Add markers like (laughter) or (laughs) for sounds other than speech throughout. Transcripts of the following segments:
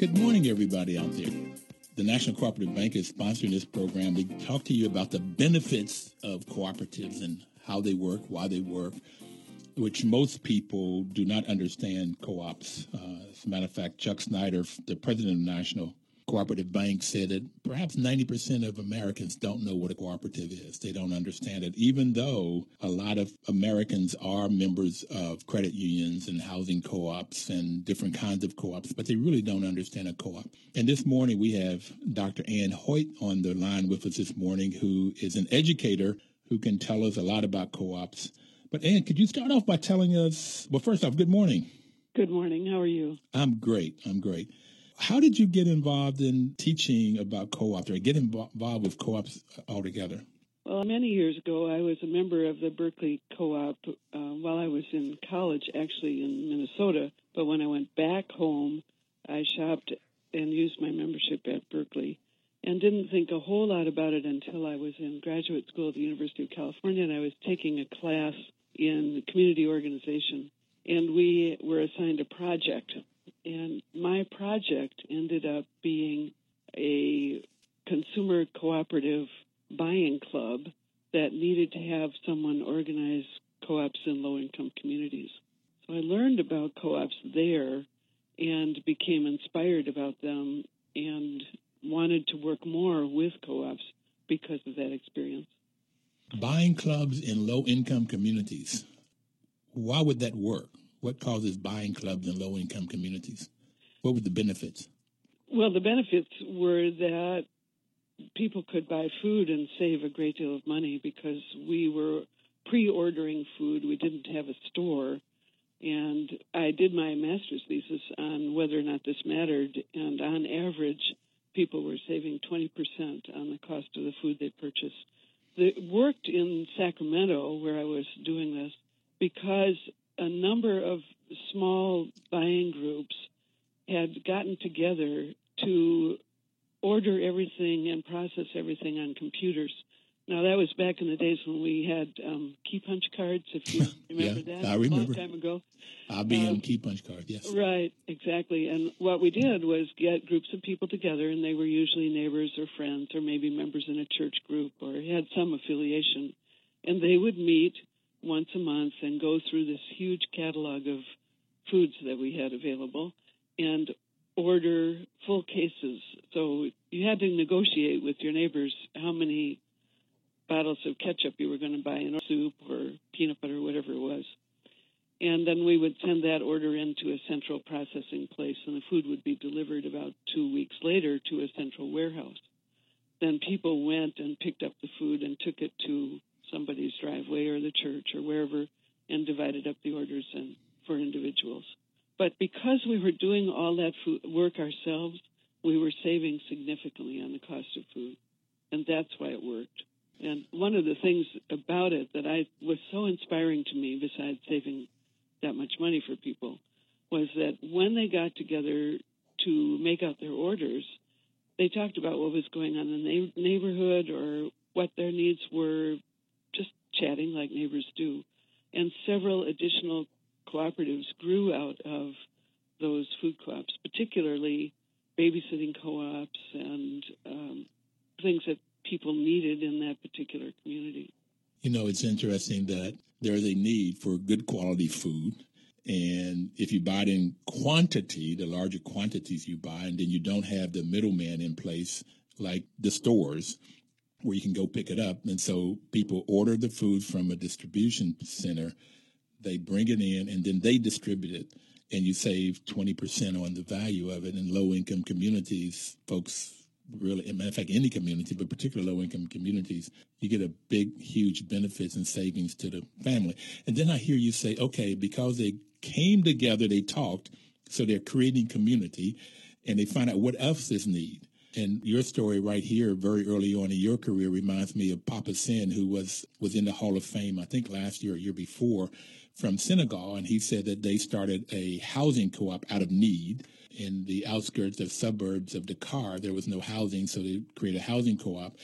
Good morning, everybody out there. The National Cooperative Bank is sponsoring this program to talk to you about the benefits of cooperatives and how they work, why they work, which most people do not understand co-ops. Uh, as a matter of fact, Chuck Snyder, the president of National Cooperative Bank, said that perhaps 90% of Americans don't know what a cooperative is. They don't understand it, even though a lot of Americans are members of credit unions and housing co-ops and different kinds of co-ops, but they really don't understand a co-op. And this morning we have Dr. Ann Hoyt on the line with us this morning, who is an educator who can tell us a lot about co-ops but Ann, could you start off by telling us? Well, first off, good morning. Good morning. How are you? I'm great. I'm great. How did you get involved in teaching about co-ops or get involved with co-ops altogether? Well, many years ago, I was a member of the Berkeley Co-op uh, while I was in college, actually in Minnesota. But when I went back home, I shopped and used my membership at Berkeley and didn't think a whole lot about it until I was in graduate school at the University of California and I was taking a class in community organization, and we were assigned a project. And my project ended up being a consumer cooperative buying club that needed to have someone organize co ops in low income communities. So I learned about co ops there and became inspired about them and wanted to work more with co ops because of that experience buying clubs in low income communities. Why would that work? What causes buying clubs in low income communities? What were the benefits? Well, the benefits were that people could buy food and save a great deal of money because we were pre ordering food. We didn't have a store. And I did my master's thesis on whether or not this mattered. And on average, people were saving 20% on the cost of the food they purchased the, worked in Sacramento where I was doing this because a number of small buying groups had gotten together to order everything and process everything on computers. Now that was back in the days when we had um, key punch cards. If you (laughs) remember yeah, that, I remember. A long time ago. IBM um, key punch card. Yes. Right. Exactly. And what we did was get groups of people together, and they were usually neighbors or friends, or maybe members in a church group, or had some affiliation, and they would meet once a month and go through this huge catalog of foods that we had available, and order full cases. So you had to negotiate with your neighbors how many bottles of ketchup you were going to buy in soup or peanut butter, whatever it was. And then we would send that order into a central processing place, and the food would be delivered about two weeks later to a central warehouse. Then people went and picked up the food and took it to somebody's driveway or the church or wherever and divided up the orders and for individuals. But because we were doing all that food work ourselves, we were saving significantly on the cost of food. And that's why it worked. And one of the things about it that I was so inspiring to me, besides saving that much money for people, was that when they got together to make out their orders, they talked about what was going on in the neighborhood or what their needs were, chatting like neighbors do. And several additional cooperatives grew out of those food co-ops, particularly babysitting co-ops and um, things that people needed in that particular community. You know, it's interesting that there is a need for good quality food. And if you buy it in quantity, the larger quantities you buy, and then you don't have the middleman in place like the stores where you can go pick it up. And so people order the food from a distribution center, they bring it in, and then they distribute it. And you save 20% on the value of it. In low income communities, folks really, matter of fact, any community, but particularly low income communities, you get a big, huge benefits and savings to the family. And then I hear you say, okay, because they came together, they talked, so they're creating community and they find out what else is need. And your story right here, very early on in your career, reminds me of Papa Sin, who was was in the Hall of Fame, I think last year or year before, from Senegal, and he said that they started a housing co-op out of need in the outskirts of suburbs of Dakar. There was no housing, so they created a housing co-op.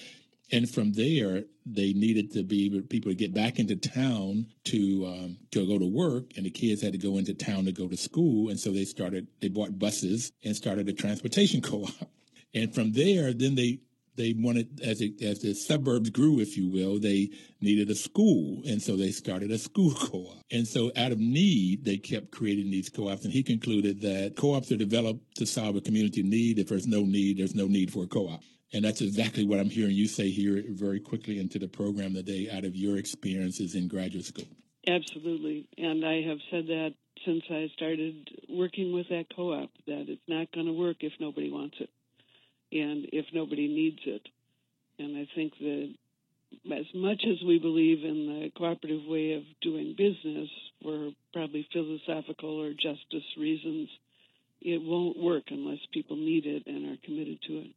And from there, they needed to be people to get back into town to um, to go to work, and the kids had to go into town to go to school. And so they started. They bought buses and started a transportation (laughs) co-op. And from there, then they they wanted as it, as the suburbs grew, if you will, they needed a school, and so they started a school (laughs) co-op. And so, out of need, they kept creating these co-ops. And he concluded that co-ops are developed to solve a community need. If there's no need, there's no need for a co-op. And that's exactly what I'm hearing you say here very quickly into the program today, out of your experiences in graduate school. Absolutely, and I have said that since I started working with that co-op that it's not going to work if nobody wants it and if nobody needs it. And I think that as much as we believe in the cooperative way of doing business for probably philosophical or justice reasons, it won't work unless people need it and are committed to it.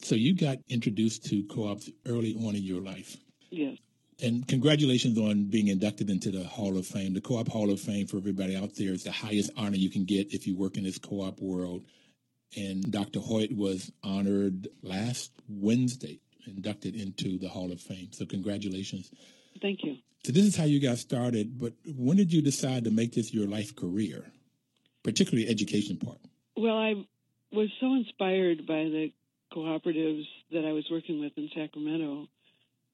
So you got introduced to co-ops early on in your life. Yes. And congratulations on being inducted into the Hall of Fame. The Co-op Hall of Fame for everybody out there is the highest honor you can get if you work in this co-op world. And Dr. Hoyt was honored last Wednesday, inducted into the Hall of Fame. So, congratulations. Thank you. So, this is how you got started, but when did you decide to make this your life career, particularly education part? Well, I was so inspired by the cooperatives that I was working with in Sacramento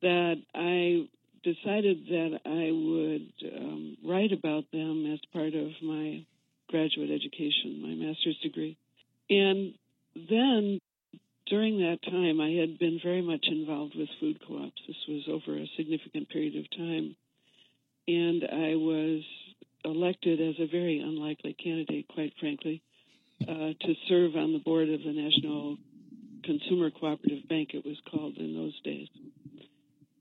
that I decided that I would um, write about them as part of my graduate education, my master's degree. And then during that time, I had been very much involved with food co ops. This was over a significant period of time. And I was elected as a very unlikely candidate, quite frankly, uh, to serve on the board of the National Consumer Cooperative Bank, it was called in those days.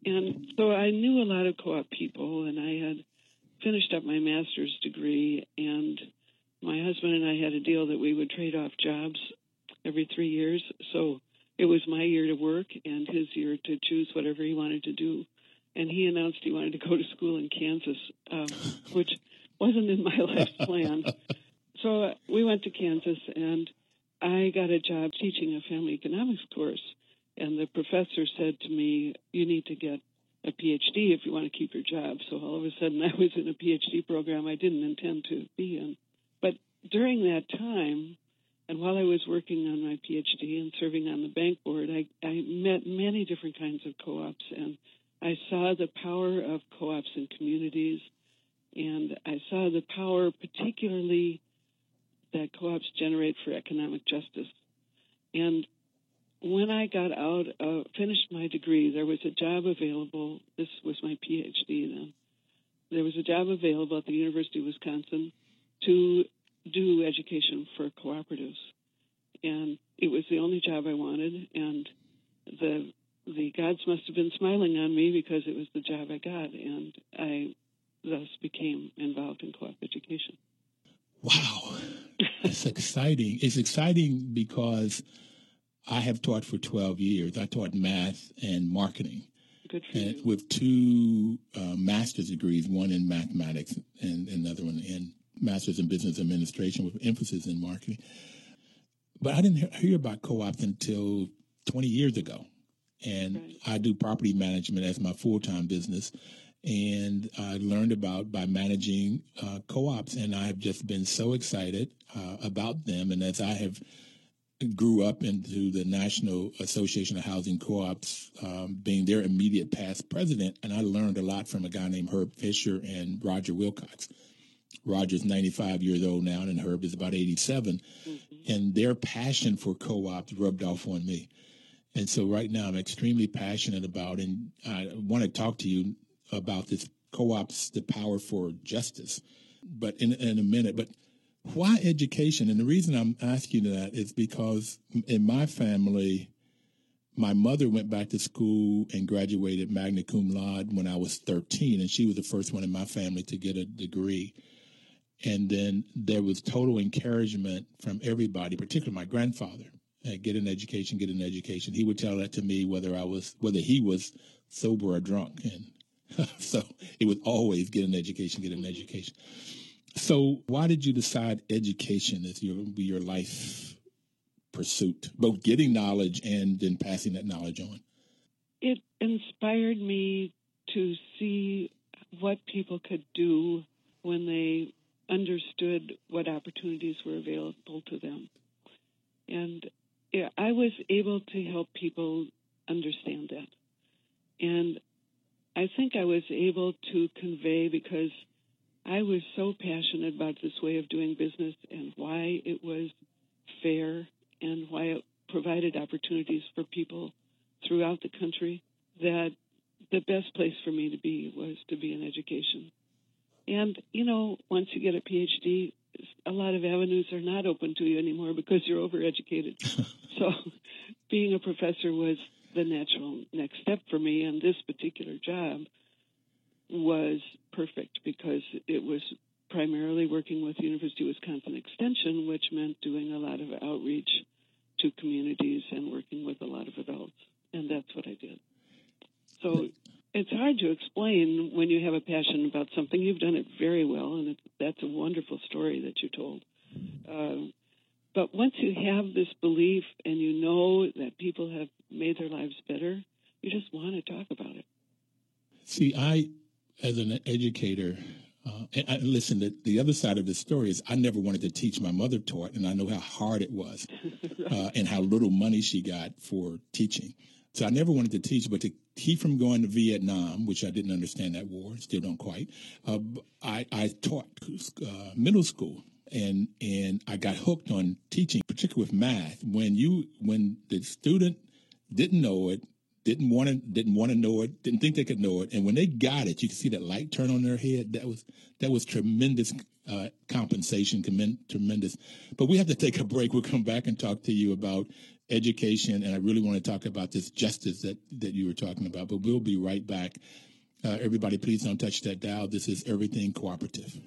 And so I knew a lot of co op people, and I had finished up my master's degree and my husband and I had a deal that we would trade off jobs every three years. So it was my year to work and his year to choose whatever he wanted to do. And he announced he wanted to go to school in Kansas, um, (laughs) which wasn't in my life plan. So we went to Kansas and I got a job teaching a family economics course. And the professor said to me, You need to get a PhD if you want to keep your job. So all of a sudden I was in a PhD program I didn't intend to be in during that time, and while I was working on my PhD and serving on the bank board, I, I met many different kinds of co ops, and I saw the power of co ops in communities, and I saw the power, particularly, that co ops generate for economic justice. And when I got out, uh, finished my degree, there was a job available. This was my PhD then. There was a job available at the University of Wisconsin to do education for cooperatives. And it was the only job I wanted, and the the gods must have been smiling on me because it was the job I got, and I thus became involved in co-op education. Wow, it's exciting! It's exciting because I have taught for 12 years. I taught math and marketing. Good for you. With two uh, master's degrees, one in mathematics and another one in master's in business administration with emphasis in marketing. But I didn't hear about co-ops until 20 years ago. And right. I do property management as my full-time business. And I learned about by managing uh, co-ops, and I've just been so excited uh, about them. And as I have grew up into the National Association of Housing Co-ops, um, being their immediate past president, and I learned a lot from a guy named Herb Fisher and Roger Willcox. Roger's 95 years old now, and Herb is about 87. Mm-hmm. And their passion for co-ops rubbed off on me. And so right now I'm extremely passionate about, and I want to talk to you about this co-ops, the power for justice, but in, in a minute. But why education? And the reason I'm asking that is because in my family, my mother went back to school and graduated magna cum laude when I was 13, and she was the first one in my family to get a degree. And then there was total encouragement from everybody, particularly my grandfather. Hey, get an education, get an education. He would tell that to me whether I was whether he was sober or drunk, and (laughs) so it was always get an education, get an education. So, why did you decide education as your be your life pursuit, both getting knowledge and then passing that knowledge on? It inspired me to see what people could do when they understood what opportunities were available to them. And yeah, I was able to help people understand that. And I think I was able to convey because I was so passionate about this way of doing business and why it was fair and why it provided opportunities for people throughout the country that the best place for me to be was to be in education. And, you know, once you get a PhD, a lot of avenues are not open to you anymore because you're overeducated. (laughs) so being a professor was the natural next step for me, and this particular job was perfect because it was primarily working with University of Wisconsin Extension, which meant doing a lot of outreach to communities and working with a lot of adults. And that's what I did. So it's hard to explain when you have a passion about something. You've done it very well, and it, that's a wonderful story that you told. Uh, but once you have this belief and you know that people have made their lives better, you just want to talk about it. See, I, as an educator, uh, and I, listen, the, the other side of the story is I never wanted to teach. My mother taught, and I know how hard it was (laughs) uh, and how little money she got for teaching. So I never wanted to teach, but to keep from going to Vietnam, which I didn't understand that war, still don't quite, uh, I, I, taught uh, middle school. And and I got hooked on teaching, particularly with math. When you when the student didn't know it, didn't want to didn't want to know it, didn't think they could know it, and when they got it, you could see that light turn on their head. That was that was tremendous uh, compensation, tremendous. But we have to take a break. We'll come back and talk to you about education, and I really want to talk about this justice that that you were talking about. But we'll be right back. Uh, everybody, please don't touch that dial. This is Everything Cooperative.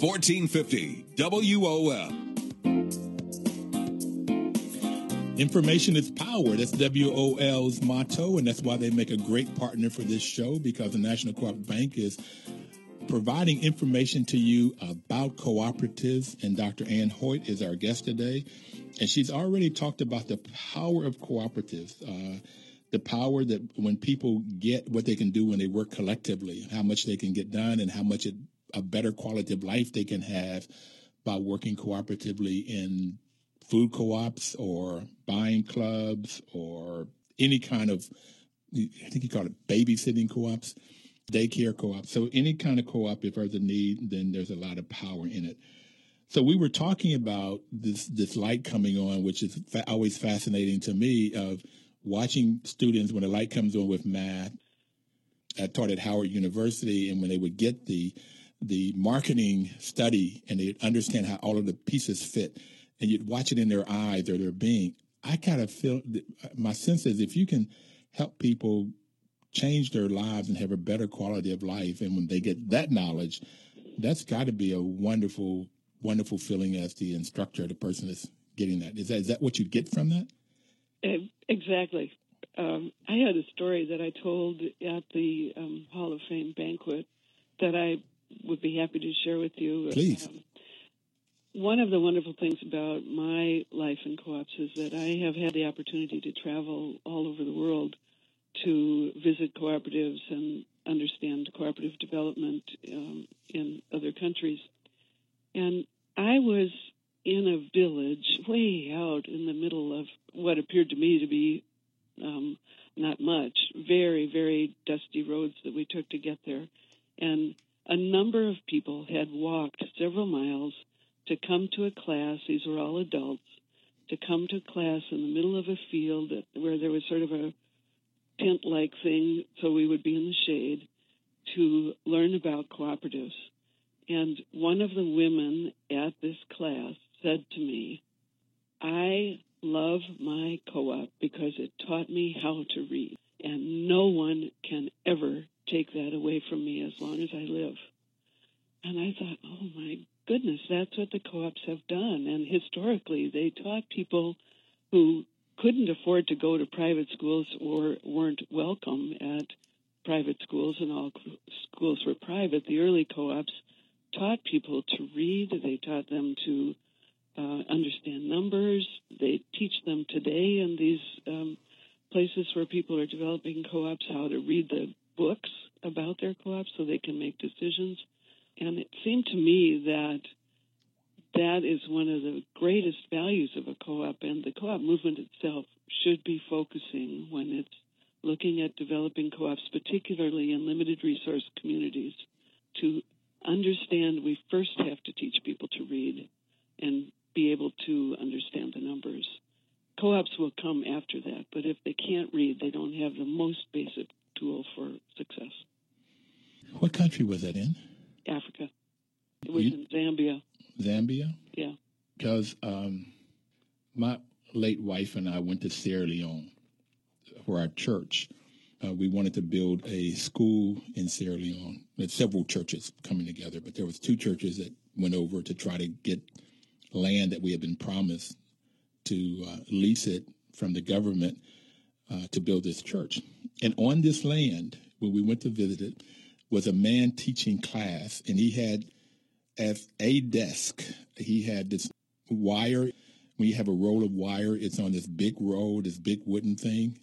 1450 WOL. Information is power. That's WOL's motto, and that's why they make a great partner for this show because the National Cooperative Bank is providing information to you about cooperatives. And Dr. Ann Hoyt is our guest today, and she's already talked about the power of cooperatives. Uh, the power that when people get what they can do when they work collectively, how much they can get done, and how much it, a better quality of life they can have by working cooperatively in food co-ops or buying clubs or any kind of I think you call it babysitting co-ops, daycare co-op. So any kind of co-op, if there's a need, then there's a lot of power in it. So we were talking about this this light coming on, which is fa- always fascinating to me. Of watching students when the light comes on with math. I taught at Howard University, and when they would get the the marketing study and they'd understand how all of the pieces fit, and you'd watch it in their eyes or their being. I kind of feel my sense is if you can help people change their lives and have a better quality of life, and when they get that knowledge, that's got to be a wonderful, wonderful feeling as the instructor, the person that's getting that. Is that is that what you get from that? Exactly. Um, I had a story that I told at the um, Hall of Fame banquet that I would be happy to share with you. Please. Um, one of the wonderful things about my life in co-ops is that I have had the opportunity to travel all over the world to visit cooperatives and understand cooperative development um, in other countries. And I was in a village way out in the middle of what appeared to me to be um, not much, very, very dusty roads that we took to get there. And a number of people had walked several miles to come to a class. These were all adults to come to class in the middle of a field where there was sort of a tent-like thing, so we would be in the shade to learn about cooperatives. And one of the women at this class said to me, I love love my co op because it taught me how to read. And no one can ever take that away from me as long as I live. And I thought, oh my goodness, that's what the co ops have done. And historically, they taught people who couldn't afford to go to private schools or weren't welcome at private schools, and all schools were private. The early co ops taught people to read, they taught them to uh, understand numbers. They teach them today in these um, places where people are developing co-ops how to read the books about their co-ops so they can make decisions. And it seemed to me that that is one of the greatest values of a co-op, and the co-op movement itself should be focusing when it's looking at developing co-ops, particularly in limited resource communities, to understand we first have to teach people to read and be able to understand the numbers. Co ops will come after that, but if they can't read, they don't have the most basic tool for success. What country was that in? Africa. It was you, in Zambia. Zambia? Yeah. Because um, my late wife and I went to Sierra Leone for our church. Uh, we wanted to build a school in Sierra Leone. There's several churches coming together, but there was two churches that went over to try to get land that we had been promised to uh, lease it from the government uh, to build this church. And on this land, when we went to visit it, was a man teaching class, and he had as a desk, he had this wire. When you have a roll of wire, it's on this big roll, this big wooden thing,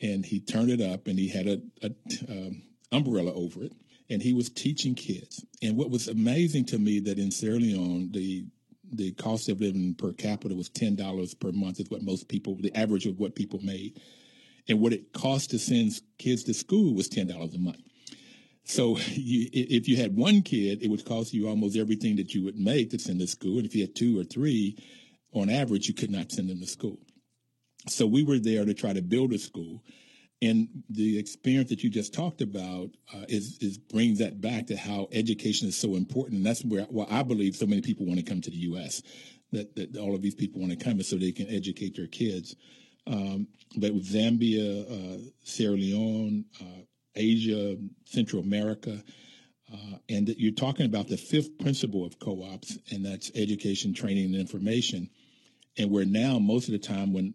and he turned it up, and he had a, a um, umbrella over it, and he was teaching kids. And what was amazing to me that in Sierra Leone, the the cost of living per capita was ten dollars per month is what most people the average of what people made and what it cost to send kids to school was ten dollars a month so you, if you had one kid it would cost you almost everything that you would make to send to school and if you had two or three on average you could not send them to school so we were there to try to build a school and the experience that you just talked about uh, is, is brings that back to how education is so important, and that's where well, I believe so many people want to come to the U.S. That, that all of these people want to come so they can educate their kids. Um, but with Zambia, uh, Sierra Leone, uh, Asia, Central America, uh, and you're talking about the fifth principle of co-ops, and that's education, training, and information. And where now most of the time when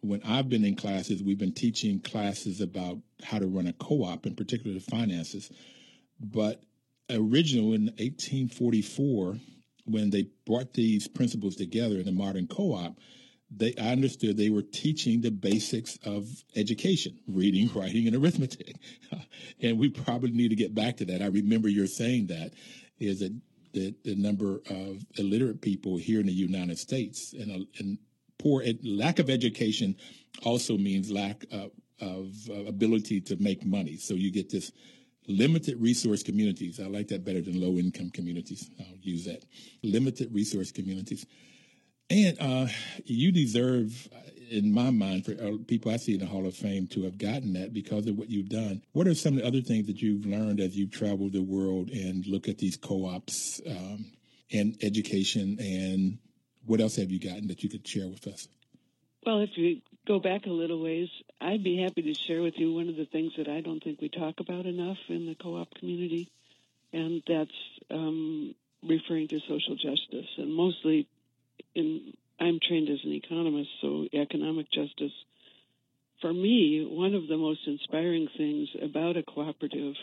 when I've been in classes, we've been teaching classes about how to run a co-op, in particular the finances. But originally in 1844, when they brought these principles together in the modern co-op, they I understood they were teaching the basics of education, reading, (laughs) writing, and arithmetic. (laughs) and we probably need to get back to that. I remember you're saying that is that the, the number of illiterate people here in the United States and, and poor lack of education also means lack of, of ability to make money. So you get this limited resource communities. I like that better than low income communities. I'll use that. Limited resource communities. And uh, you deserve, in my mind, for uh, people I see in the Hall of Fame to have gotten that because of what you've done. What are some of the other things that you've learned as you've traveled the world and look at these co-ops um, and education and what else have you gotten that you could share with us? Well, if you go back a little ways, I'd be happy to share with you one of the things that I don't think we talk about enough in the co op community, and that's um, referring to social justice. And mostly, I'm trained as an economist, so economic justice. For me, one of the most inspiring things about a cooperative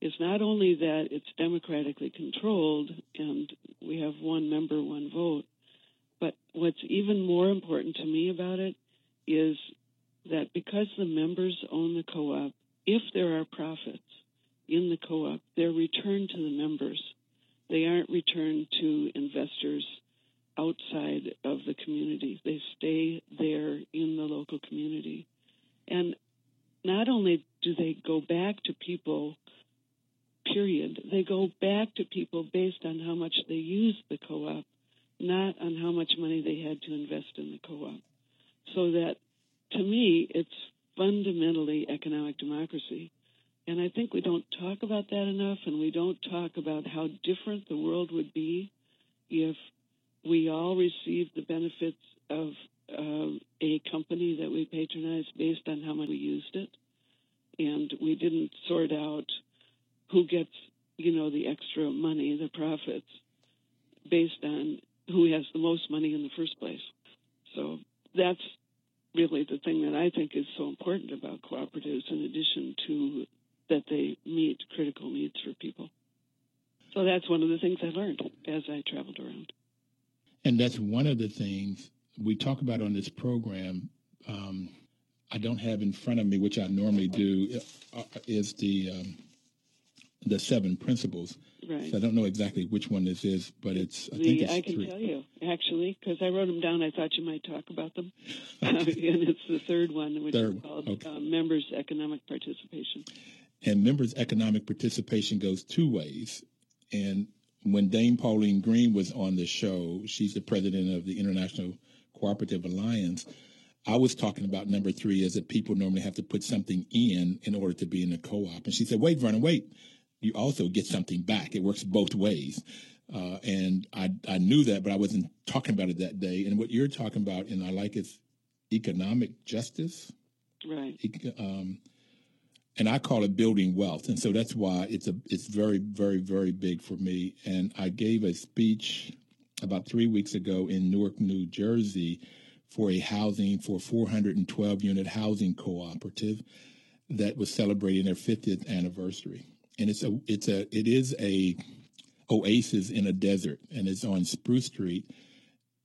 is not only that it's democratically controlled and we have one member, one vote, but what's even more important to me about it is that because the members own the co op, if there are profits in the co op, they're returned to the members. They aren't returned to investors outside of the community. They stay there in the local community. And not only do they go back to people, period, they go back to people based on how much they use the co op not on how much money they had to invest in the co-op. So that, to me, it's fundamentally economic democracy. And I think we don't talk about that enough, and we don't talk about how different the world would be if we all received the benefits of uh, a company that we patronized based on how much we used it. And we didn't sort out who gets, you know, the extra money, the profits, based on who has the most money in the first place. So that's really the thing that I think is so important about cooperatives, in addition to that they meet critical needs for people. So that's one of the things I learned as I traveled around. And that's one of the things we talk about on this program. Um, I don't have in front of me, which I normally do, uh, is the um, the seven principles. Right. So I don't know exactly which one this is, but it's. I the, think it's I can three. tell you actually because I wrote them down. I thought you might talk about them, (laughs) and it's the third one, which Third is called okay. uh, members' economic participation. And members' economic participation goes two ways. And when Dame Pauline Green was on the show, she's the president of the International Cooperative Alliance. I was talking about number three is that people normally have to put something in in order to be in a co-op. And she said, wait, Vernon, wait. You also get something back. It works both ways. Uh, and I, I knew that, but I wasn't talking about it that day. And what you're talking about, and I like is economic justice Right. um, and I call it building wealth, and so that's why it's a it's very very very big for me. And I gave a speech about three weeks ago in Newark, New Jersey, for a housing for 412 unit housing cooperative that was celebrating their 50th anniversary. And it's a it's a it is a oasis in a desert, and it's on Spruce Street.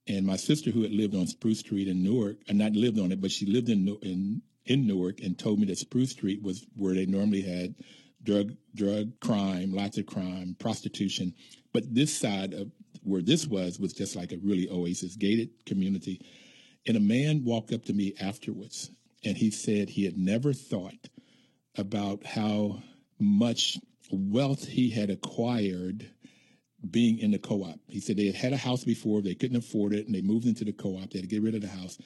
And my sister, who had lived on Spruce Street in Newark, and not lived on it, but she lived in in in Newark, and told me that Spruce Street was where they normally had drug drug crime, lots of crime, prostitution. But this side of where this was was just like a really oasis, gated community. And a man walked up to me afterwards, and he said he had never thought about how much wealth he had acquired being in the co-op. He said they had had a house before, they couldn't afford it, and they moved into the co-op. They had to get rid of the house,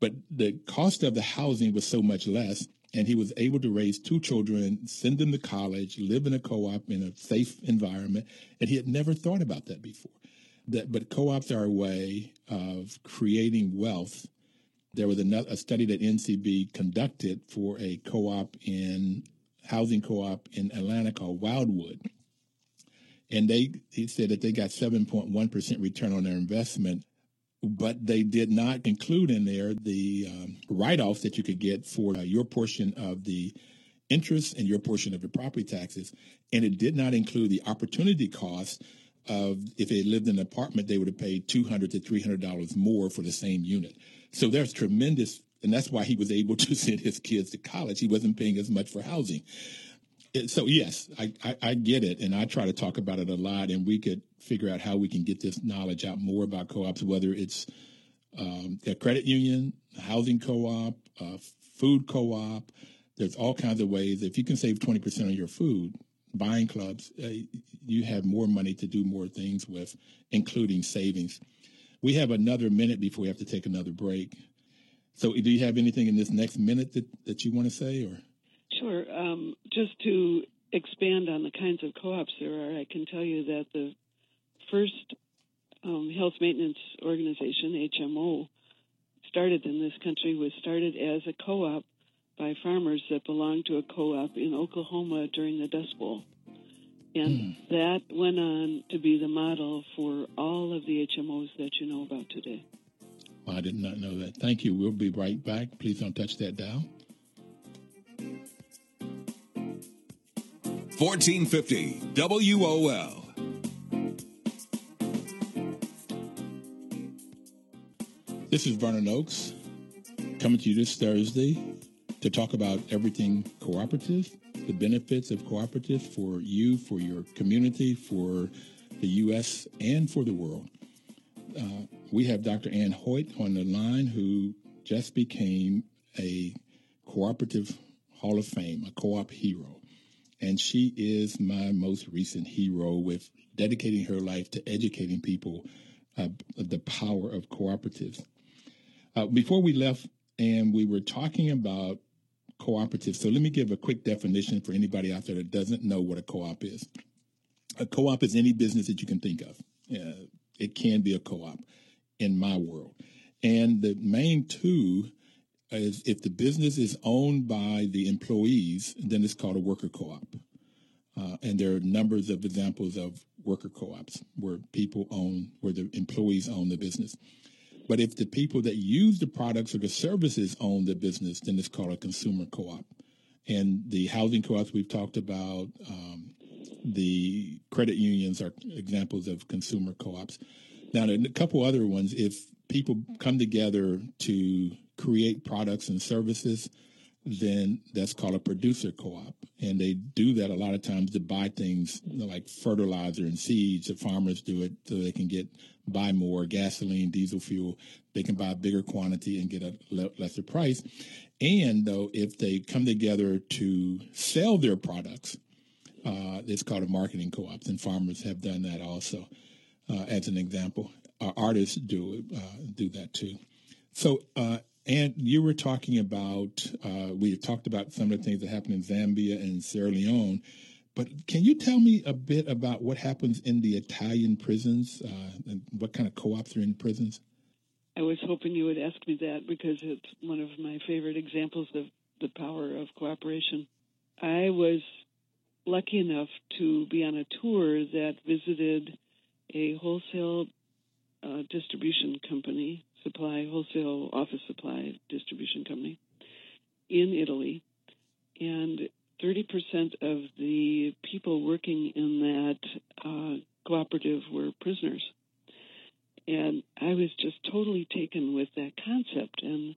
but the cost of the housing was so much less, and he was able to raise two children, send them to college, live in a co-op in a safe environment, and he had never thought about that before. That, but co-ops are a way of creating wealth. There was another, a study that NCB conducted for a co-op in housing co-op in Atlanta called Wildwood and they he said that they got 7.1% return on their investment but they did not include in there the um, write-offs that you could get for uh, your portion of the interest and your portion of the property taxes. And it did not include the opportunity cost of if they lived in an apartment they would have paid 200 to 300 dollars more for the same unit. So there's tremendous and that's why he was able (laughs) to send his kids to college. He wasn't paying as much for housing so yes, I, I, I get it, and I try to talk about it a lot, and we could figure out how we can get this knowledge out more about co-ops, whether it's um, a credit union, housing co-op, uh, food co-op. There's all kinds of ways. If you can save twenty percent on your food, buying clubs, uh, you have more money to do more things with, including savings. We have another minute before we have to take another break. So, do you have anything in this next minute that, that you want to say, or? Sure. Um, just to expand on the kinds of co-ops there are, I can tell you that the first um, health maintenance organization, HMO, started in this country was started as a co-op by farmers that belonged to a co-op in Oklahoma during the Dust Bowl. And that went on to be the model for all of the HMOs that you know about today. Well, I did not know that. Thank you. We'll be right back. Please don't touch that dial. 1450 WOL. This is Vernon Oakes coming to you this Thursday to talk about everything cooperative, the benefits of cooperative for you, for your community, for the U.S., and for the world. Uh, we have Dr. Ann Hoyt on the line who just became a cooperative Hall of Fame, a co op hero. And she is my most recent hero with dedicating her life to educating people uh, the power of cooperatives. Uh, before we left, and we were talking about cooperatives. So let me give a quick definition for anybody out there that doesn't know what a co-op is. A co-op is any business that you can think of. Uh, it can be a co-op in my world. And the main two is if the business is owned by the employees, then it's called a worker co-op. Uh, and there are numbers of examples of worker co-ops where people own, where the employees own the business. But if the people that use the products or the services own the business, then it's called a consumer co-op. And the housing co-ops we've talked about, um, the credit unions are examples of consumer co-ops. Now, a couple other ones. If people come together to create products and services, then that's called a producer co-op. And they do that a lot of times to buy things like fertilizer and seeds. The farmers do it so they can get buy more gasoline, diesel fuel. They can buy a bigger quantity and get a lesser price. And though, if they come together to sell their products, uh, it's called a marketing co-op, and farmers have done that also. Uh, as an example, uh, artists do uh, do that too. So, uh, and you were talking about uh, we talked about some of the things that happen in Zambia and Sierra Leone, but can you tell me a bit about what happens in the Italian prisons and what kind of co-ops are in prisons? I was hoping you would ask me that because it's one of my favorite examples of the power of cooperation. I was lucky enough to be on a tour that visited a wholesale uh, distribution company, supply wholesale office supply distribution company in Italy, and 30% of the people working in that uh, cooperative were prisoners. And I was just totally taken with that concept and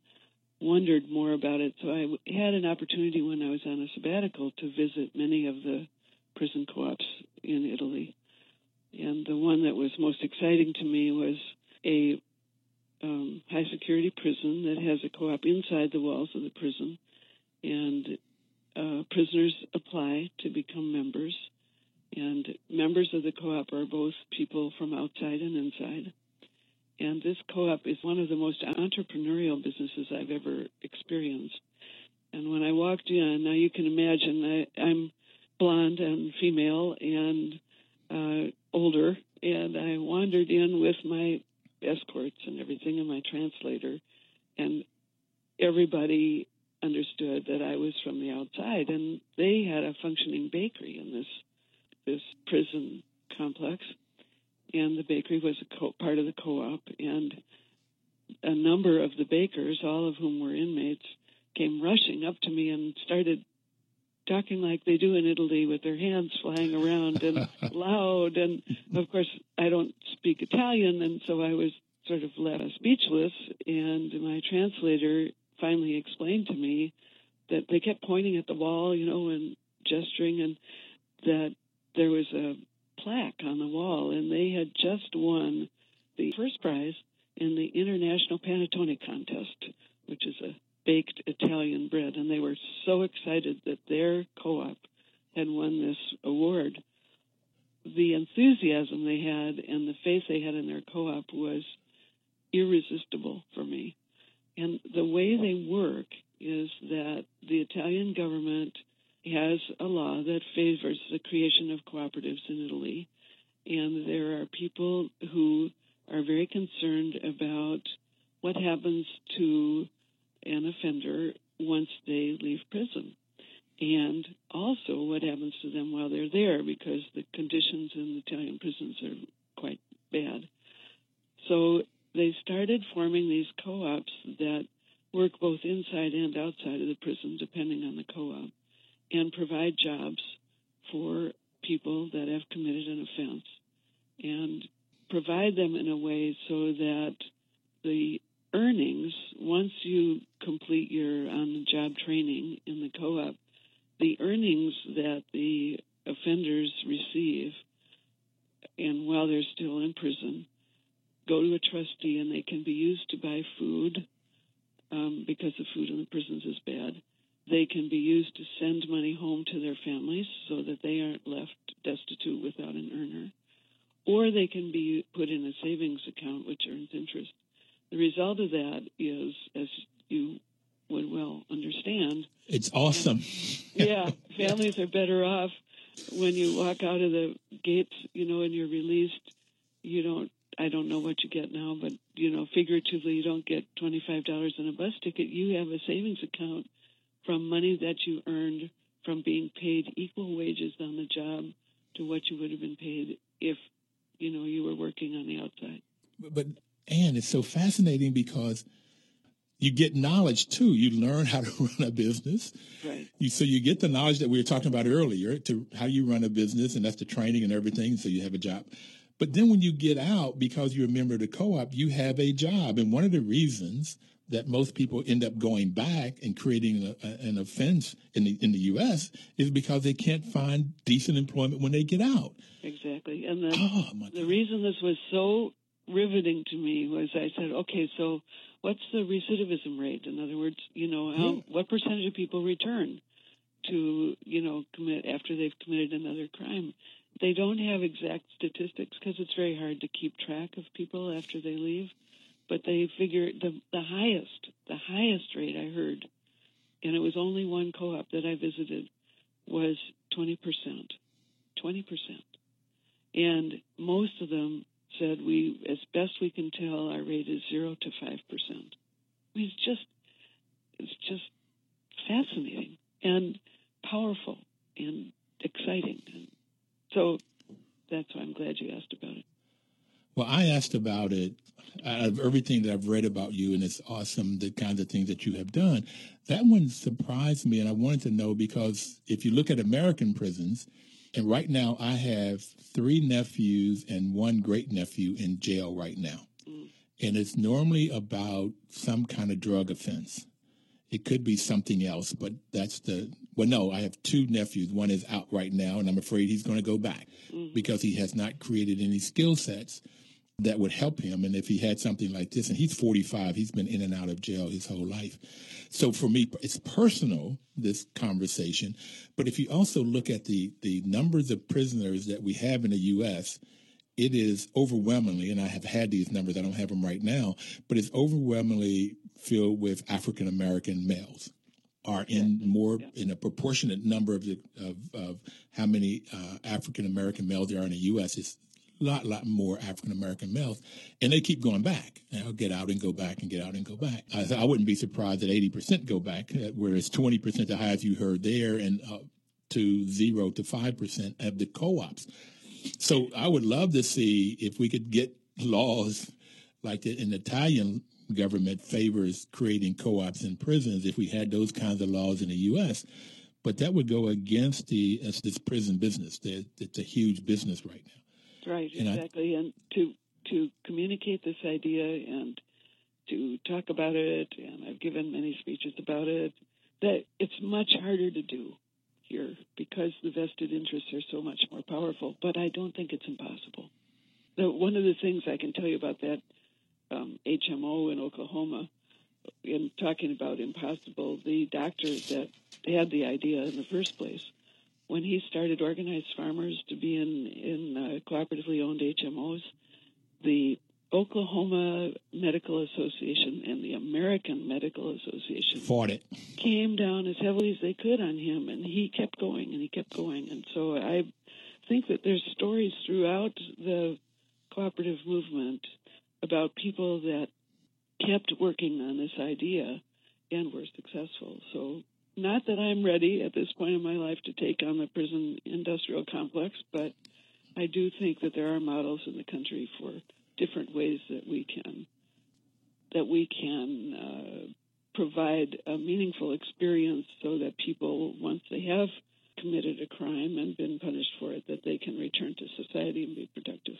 wondered more about it. So I had an opportunity when I was on a sabbatical to visit many of the prison co-ops in Italy. And the one that was most exciting to me was a um, high security prison that has a co-op inside the walls of the prison, and uh, prisoners apply to become members. And members of the co-op are both people from outside and inside. And this co-op is one of the most entrepreneurial businesses I've ever experienced. And when I walked in, now you can imagine I, I'm blonde and female and uh, older, and I wandered in with my escorts and everything and my translator, and everybody understood that I was from the outside, and they had a functioning bakery in this this prison complex, and the bakery was a co- part of the co-op, and a number of the bakers, all of whom were inmates, came rushing up to me and started talking like they do in Italy with their hands (laughs) flying around and (laughs) loud. And of course, I don't speak Italian, and so I was sort of left speechless. And my translator finally explained to me that they kept pointing at the wall, you know, and gesturing, and that there was a plaque on the wall, and they had just won the first prize in the International Panettone Contest, which is a baked Italian bread, and they were so excited that their co-op had won this award. The enthusiasm they had and the faith they had in their co-op was irresistible for me. And the way they work is that the Italian government has a law that favors the creation of cooperatives in Italy. And there are people who are very concerned about what happens to an offender once they leave prison. And also what happens to them while they're there because the conditions in Italian prisons are quite bad. So they started forming these co ops that work both inside and outside of the prison, depending on the co op, and provide jobs for people that have committed an offense and provide them in a way so that the earnings, once you complete your on the job training in the co op, the earnings that the offenders receive, and while they're still in prison, go to a trustee and they can be used to buy food um, because the food in the prisons is bad. They can be used to send money home to their families so that they aren't left destitute without an earner. Or they can be put in a savings account which earns interest. The result of that is, as you would well understand, it's awesome. yeah, families are better off when you walk out of the gates, you know, and you're released. You don't I don't know what you get now, but you know, figuratively, you don't get twenty five dollars in a bus ticket. You have a savings account from money that you earned from being paid equal wages on the job to what you would have been paid if you know you were working on the outside. But, but Ann, it's so fascinating because you get knowledge too. You learn how to (laughs) run a business. You, so you get the knowledge that we were talking about earlier to how you run a business, and that's the training and everything. So you have a job. But then when you get out, because you're a member of the co-op, you have a job. And one of the reasons that most people end up going back and creating a, a, an offense in the in the U.S. is because they can't find decent employment when they get out. Exactly. And the, Oh, the reason this was so riveting to me was I said, okay, so what's the recidivism rate? In other words, you know, how, Yeah. what percentage of people return to, you know, commit after they've committed another crime? They don't have exact statistics because it's very hard to keep track of people after they leave. But they figure the the highest, the highest rate I heard, and it was only one co-op that I visited, was twenty percent, twenty percent. And most of them said we, as best we can tell, our rate is zero to five percent. I mean, it's just, it's just fascinating and powerful and exciting. And so that's why I'm glad you asked about it. Well, I asked about it out of everything that I've read about you, and it's awesome the kinds of things that you have done. That one surprised me, and I wanted to know because if you look at American prisons, and right now I have three nephews and one great nephew in jail right now. Mm. And it's normally about some kind of drug offense. It could be something else, but that's the well. No, I have two nephews. One is out right now, and I'm afraid he's going to go back mm-hmm. because he has not created any skill sets that would help him. And if he had something like this, and he's 45, he's been in and out of jail his whole life. So for me, it's personal, this conversation. But if you also look at the, the numbers of prisoners that we have in the U.S., it is overwhelmingly, and I have had these numbers, I don't have them right now, but it's overwhelmingly filled with African American males are in more in a proportionate number of the of, of how many uh, African American males there are in the U.S. It's a lot, lot more African American males, and they keep going back. And I'll get out and go back and get out and go back. I, I wouldn't be surprised that eighty percent go back, uh, whereas twenty percent the highest you heard there, and uh, to zero to five percent of the co-ops. So I would love to see if we could get laws like that in Italian government favors creating co-ops in prisons if we had those kinds of laws in the U.S. But that would go against the uh, this prison business. It's a huge business right now. Right, And I- exactly. and to to communicate this idea and to talk about it, and I've given many speeches about it, that it's much harder to do here because the vested interests are so much more powerful. But I don't think it's impossible. Now, one of the things I can tell you about that um, HMO in Oklahoma, in talking about impossible, the doctor that had the idea in the first place when he started organized farmers to be in in uh, cooperatively owned HMOs, the Oklahoma Medical Association and the American Medical Association Fought it. came down as heavily as they could on him, and he kept going and he kept going. And so I think that there's stories throughout the cooperative movement about people that kept working on this idea and were successful. So not that I'm ready at this point in my life to take on the prison industrial complex, but I do think that there are models in the country for different ways that we can that we can uh, provide a meaningful experience so that people, once they have committed a crime and been punished for it, that they can return to society and be productive.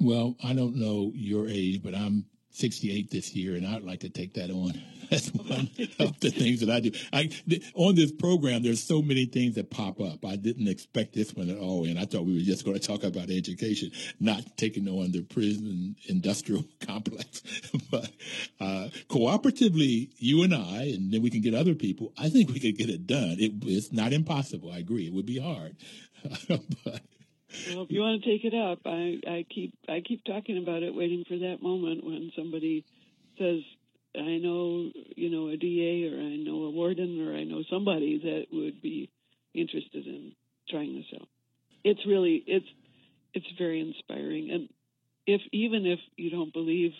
Well, I don't know your age, but I'm 68 this year, and I'd like to take that on. (laughs) That's one of the things that I do. I th- on this program, there's so many things that pop up. I didn't expect this one at all, and I thought we were just going to talk about education, not taking on the prison industrial (laughs) complex. (laughs) but uh, cooperatively, you and I, and then we can get other people. I think we could get it done. It, it's not impossible. I agree. It would be hard, but Well, if you want to take it up, I, I keep I keep talking about it, waiting for that moment when somebody says, "I know, you know, a DA or I know a warden or I know somebody that would be interested in trying this out." It's really it's it's very inspiring, and if even if you don't believe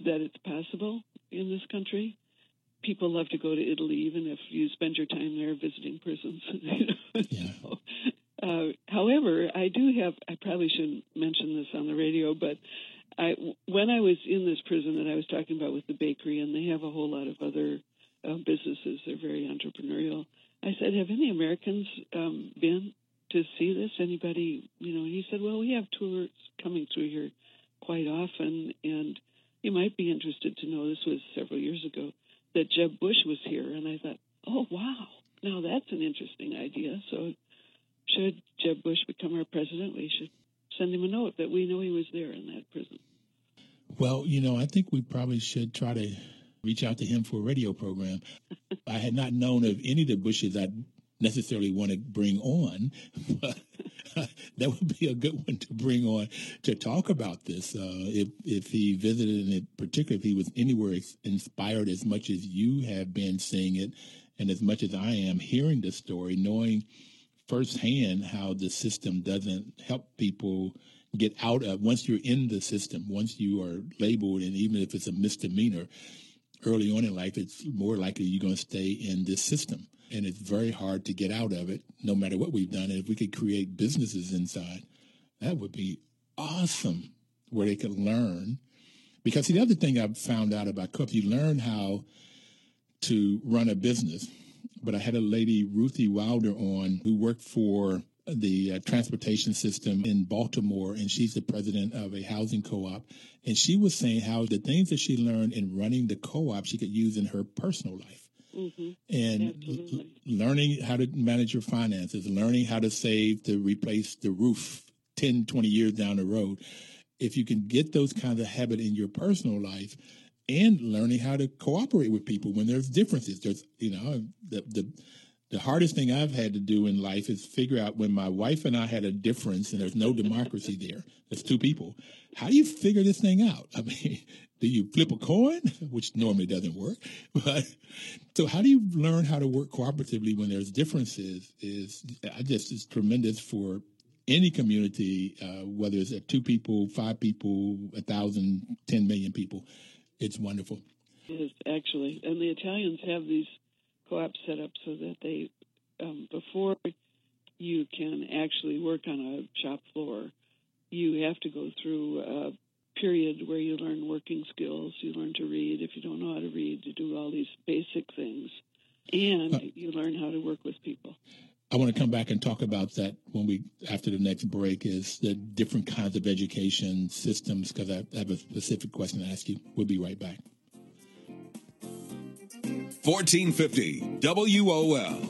that it's possible in this country, people love to go to Italy, even if you spend your time there visiting prisons. (laughs) yeah. so, uh, however, I do have. I probably shouldn't mention this on the radio, but I, when I was in this prison that I was talking about with the bakery, and they have a whole lot of other uh, businesses, they're very entrepreneurial. I said, "Have any Americans um, been to see this? Anybody, you know?" And he said, "Well, we have tours coming through here quite often, and you might be interested to know this was several years ago that Jeb Bush was here." And I thought, "Oh, wow! Now that's an interesting idea." So, should Jeb Bush become our president, we should send him a note that we know he was there in that prison. Well, you know, I think we probably should try to reach out to him for a radio program. (laughs) I had not known of any of the Bushes I'd necessarily want to bring on, (laughs) but (laughs) that would be a good one to bring on to talk about this. Uh, if if he visited, and particularly if he was anywhere inspired as much as you have been seeing it, and as much as I am hearing the story, knowing firsthand how the system doesn't help people get out of once you're in the system, once you are labeled, and even if it's a misdemeanor, early on in life, it's more likely you're going to stay in this system. And it's very hard to get out of it, no matter what we've done. And if we could create businesses inside, that would be awesome where they could learn. Because see, the other thing I've found out about co you learn how to run a business. But I had a lady, Ruthie Wilder, on who worked for the uh, transportation system in Baltimore, and she's the president of a housing co-op. And she was saying how the things that she learned in running the co-op she could use in her personal life. Mm-hmm. And l- learning how to manage your finances, learning how to save to replace the roof 10, 20 years down the road. If you can get those kinds of habits in your personal life, and learning how to cooperate with people when there's differences. There's, you know, the, the the hardest thing I've had to do in life is figure out when my wife and I had a difference and there's no democracy there. There's two people. How do you figure this thing out? I (laughs) mean, do you flip a coin, which normally doesn't work? (laughs) But so how do you learn how to work cooperatively when there's differences? Is I just is tremendous for any community, uh, whether it's two people, five people, a thousand, ten million people. It's wonderful. It is actually, and the Italians have these co-ops set up so that they, um, before you can actually work on a shop floor, you have to go through a period where you learn working skills. You learn to read if you don't know how to read. You do all these basic things, and uh, you learn how to work with people. I want to come back and talk about that when we after the next break. Is the different kinds of education systems? Because I have a specific question to ask you. We'll be right back. 1450 WOL.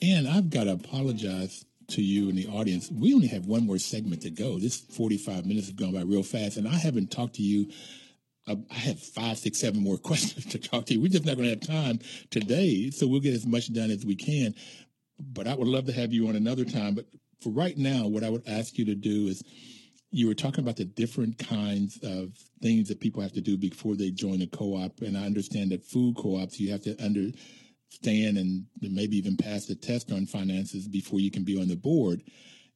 And I've got to apologize to you and the audience. We only have one more segment to go. This 45 minutes have gone by real fast, and I haven't talked to you. I have five, six, seven more (laughs) questions to talk to you. We're just not going to have time today, so we'll get as much done as we can. But I would love to have you on another time. But for right now, what I would ask you to do is you were talking about the different kinds of things that people have to do before they join a co-op and i understand that food co-ops you have to understand and maybe even pass the test on finances before you can be on the board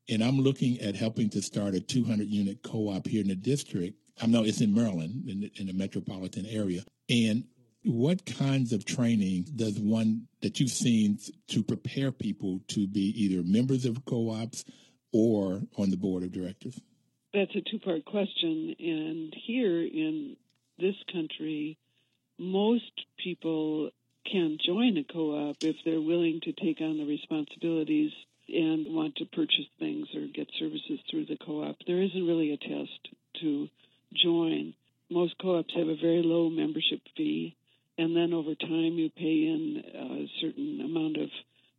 and i'm looking at helping to start a 200 unit co-op here in the district i know it's in maryland in the, in the metropolitan area and what kinds of training does one that you've seen to prepare people to be either members of co-ops or on the board of directors that's a two part question. And here in this country, most people can join a co op if they're willing to take on the responsibilities and want to purchase things or get services through the co op. There isn't really a test to join. Most co ops have a very low membership fee, and then over time you pay in a certain amount of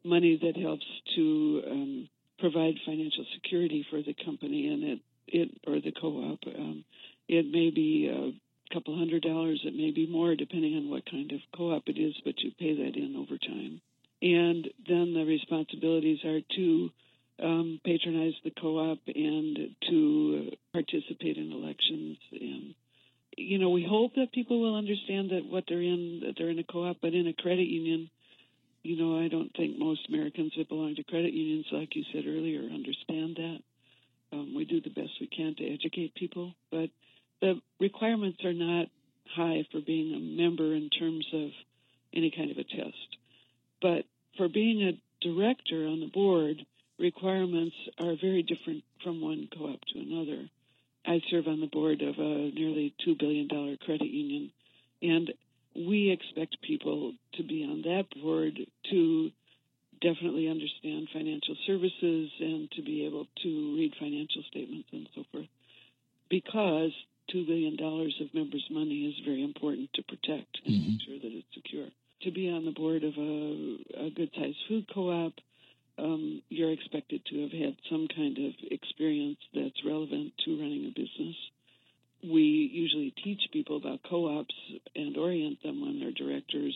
money that helps to um, provide financial security for the company, and it it or the co-op. Um, it may be a couple hundred dollars. It may be more, depending on what kind of co-op it is, but you pay that in over time. And then the responsibilities are to um, patronize the co-op and to participate in elections. And you know, we hope that people will understand that what they're in, that they're in a co-op, but in a credit union. You know, I don't think most Americans that belong to credit unions, like you said earlier, understand that Um, we do the best we can to educate people, but the requirements are not high for being a member in terms of any kind of a test. But for being a director on the board, requirements are very different from one co op to another. I serve on the board of a nearly $2 billion credit union, and we expect people to be on that board to definitely understand financial services and to be able to read financial statements and so forth because $2 billion of members' money is very important to protect and mm-hmm. make sure that it's secure. To be on the board of a, a good sized food co op, um, you're expected to have had some kind of experience that's relevant to running a business. We usually teach people about co ops and orient them when they're directors.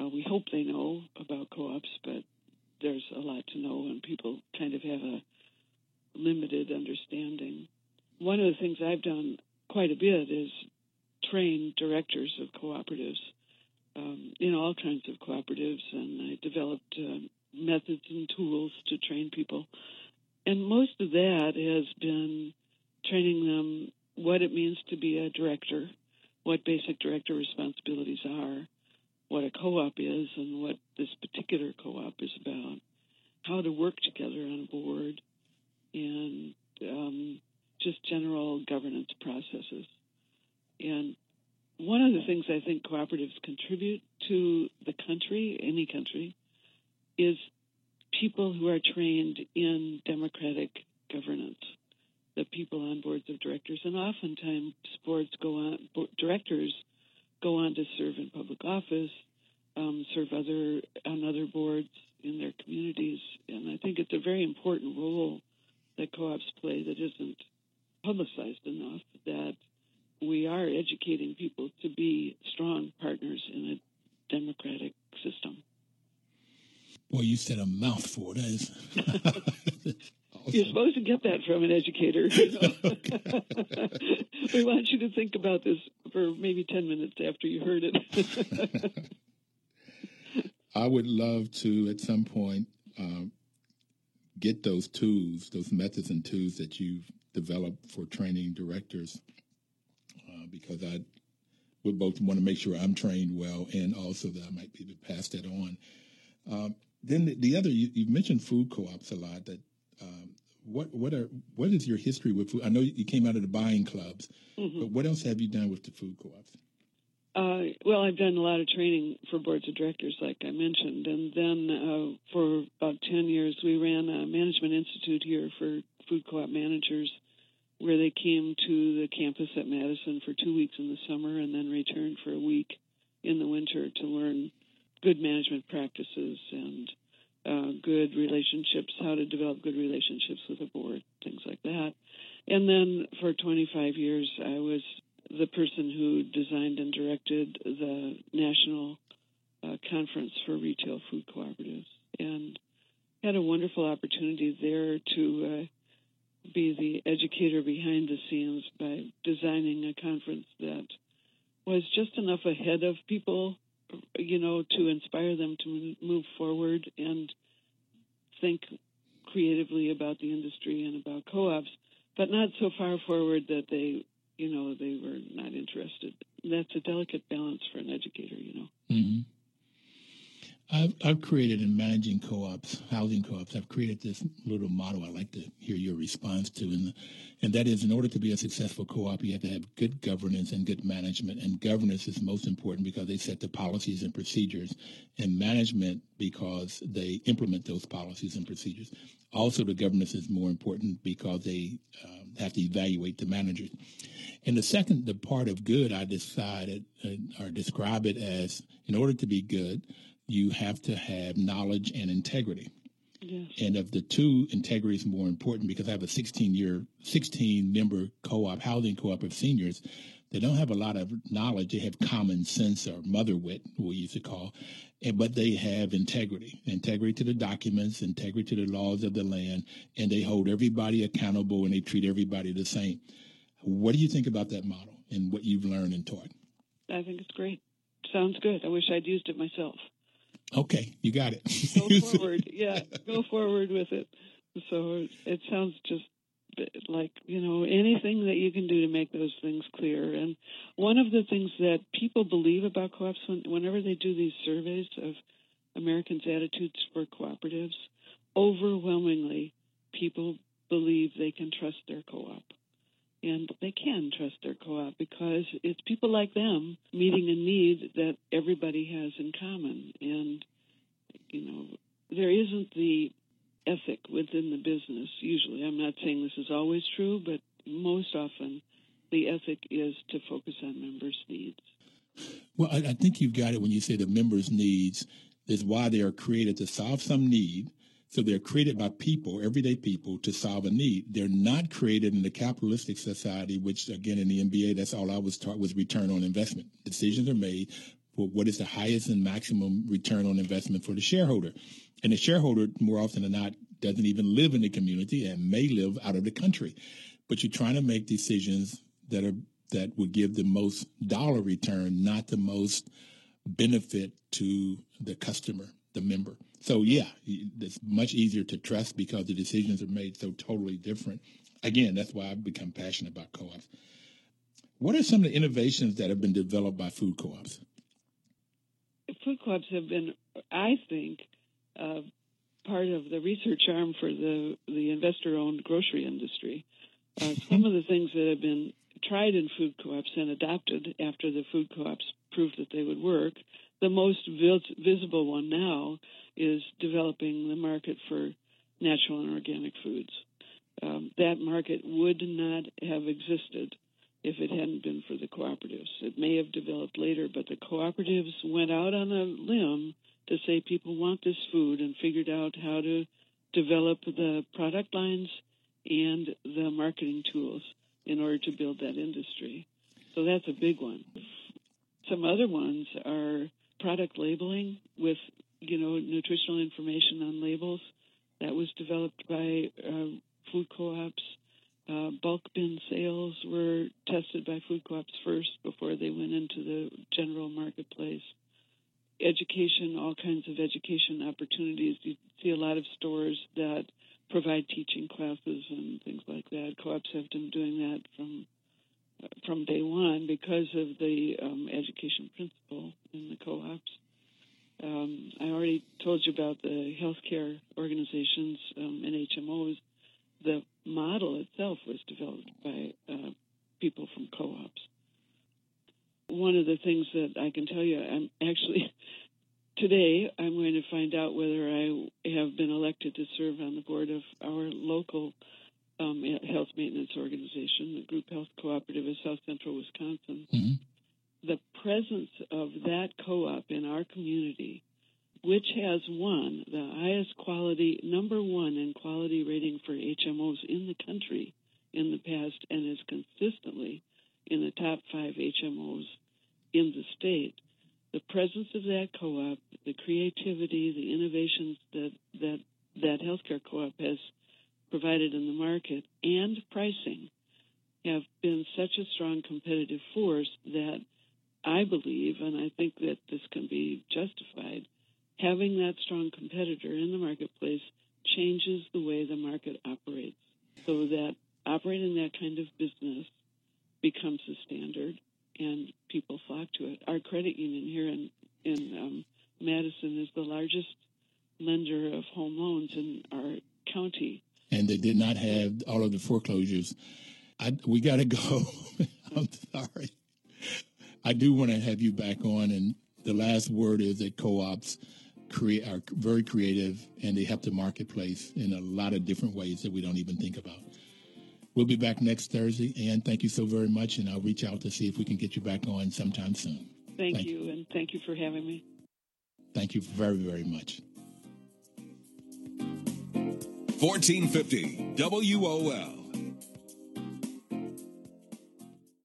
Uh, we hope they know about co ops, but there's a lot to know, and people kind of have a limited understanding. One of the things I've done quite a bit is train directors of cooperatives um, in all kinds of cooperatives, and I developed uh, methods and tools to train people. And most of that has been training them what it means to be a director, what basic director responsibilities are, what a co-op is, and what this particular co-op is about, how to work together on a board, and um, just general governance processes. And one of the things I think cooperatives contribute to the country, any country, is people who are trained in democratic governance, the people on boards of directors, and oftentimes boards go on, directors go on to serve in public office, um, serve other on other boards in their communities, and I think it's a very important role that co-ops play that isn't publicized enough. That we are educating people to be strong partners in a democratic system. Well, you said a mouthful. That is. (laughs) You're supposed to get that from an educator. (laughs) You (laughs) know? we want you to think about this for maybe 10 minutes after you heard it. I would love to, at some point, um, get those tools, those methods and tools that you've developed for training directors, uh, because I would both want to make sure I'm trained well and also that I might be able to pass that on. Um, then the, the other you, you, mentioned food co-ops a lot. That um, what what are what is your history with food? I know you came out of the buying clubs, mm-hmm. but what else have you done with the food co-ops? Uh, well, I've done a lot of training for boards of directors, like I mentioned, and then uh, for about ten years we ran a management institute here for food co-op managers, where they came to the campus at Madison for two weeks in the summer and then returned for a week in the winter to learn good management practices and uh, good relationships, how to develop good relationships with the board, things like that. And then for 25 years, I was the person who designed and directed the National uh, Conference for Retail Food Cooperatives and had a wonderful opportunity there to uh, be the educator behind the scenes by designing a conference that was just enough ahead of people you know, to inspire them to move forward and think creatively about the industry and about co-ops, but not so far forward that they, you know, they were not interested. That's a delicate balance for an educator, you know. Mm-hmm. I've, I've created in managing co-ops, housing co-ops, I've created this little motto I'd like to hear your response to. And, and that is in order to be a successful co-op, you have to have good governance and good management. And governance is most important because they set the policies and procedures and management because they implement those policies and procedures. Also, the governance is more important because they um, have to evaluate the managers. And the second, the part of good, I decided uh, or describe it as in order to be good, you have to have knowledge and integrity. Yes. And of the two, integrity is more important because I have a 16 year, 16 member co op, housing co op of seniors. They don't have a lot of knowledge. They have common sense or mother wit, we used to call, and, but they have integrity, integrity to the documents, integrity to the laws of the land, and they hold everybody accountable and they treat everybody the same. What do you think about that model and what you've learned and taught? I think it's great. Sounds good. I wish I'd used it myself. Okay, you got it. go (laughs) forward. Yeah, go forward with it. So it sounds just like you know anything that you can do to make those things clear. And one of the things that people believe about co-ops when, whenever they do these surveys of Americans' attitudes for cooperatives, overwhelmingly people believe they can trust their co-op. And they can trust their co-op because it's people like them meeting a need that everybody has in common. And, you know, there isn't the ethic within the business usually. I'm not saying this is always true, but most often the ethic is to focus on members' needs. Well, I, I think you've got it when you say the members' needs is why they are created to solve some need. So they're created by people, everyday people, to solve a need. They're not created in the capitalistic society, which again in the MBA, that's all I was taught was return on investment. Decisions are made for what is the highest and maximum return on investment for the shareholder. And the shareholder, more often than not, doesn't even live in the community and may live out of the country. But you're trying to make decisions that are that would give the most dollar return, not the most benefit to the customer, the member. So yeah, it's much easier to trust because the decisions are made so totally different. Again, that's why I've become passionate about co-ops. What are some of the innovations that have been developed by food co-ops? Food co-ops have been, I think, uh, part of the research arm for the the investor-owned grocery industry. Uh, (laughs) some of the things that have been tried in food co-ops and adopted after the food co-ops proved that they would work. The most vis- visible one now is developing the market for natural and organic foods. Um, that market would not have existed if it hadn't been for the cooperatives. It may have developed later, but the cooperatives went out on a limb to say people want this food and figured out how to develop the product lines and the marketing tools in order to build that industry. So that's a big one. Some other ones are product labeling with, you know, nutritional information on labels. That was developed by uh, food co-ops. Uh, bulk bin sales were tested by food co-ops first before they went into the general marketplace. Education, all kinds of education opportunities. You see a lot of stores that provide teaching classes and things like that. Co-ops have been doing that from from day one because of the um, education principle in the co-ops. Um, I already told you about the healthcare organizations um, and HMOs. The model itself was developed by uh, people from co-ops. One of the things that I can tell you, I'm actually (laughs) today I'm going to find out whether I have been elected to serve on the board of our local um, health maintenance organization, the Group Health Cooperative of South Central Wisconsin. Mm-hmm. The presence of that co-op in our community, which has won the highest quality, number one in quality rating for HMOs in the country in the past, and is consistently in the top five HMOs in the state. The presence of that co-op, the creativity, the innovations that that that healthcare co-op has provided in the market, and pricing have been such a strong competitive force that I believe, and I think that this can be justified, having that strong competitor in the marketplace changes the way the market operates so that operating that kind of business becomes the standard and people flock to it. Our credit union here in in um, Madison is the largest lender of home loans in our county. And they did not have all of the foreclosures. I, we got to go. (laughs) I'm sorry. I do want to have you back on, and the last word is that co-ops create are very creative and they help the marketplace in a lot of different ways that we don't even think about. We'll be back next Thursday. And thank you so very much. And I'll reach out to see if we can get you back on sometime soon. Thank, thank you, you, and thank you for having me. Thank you very, very much. 1450 WOL.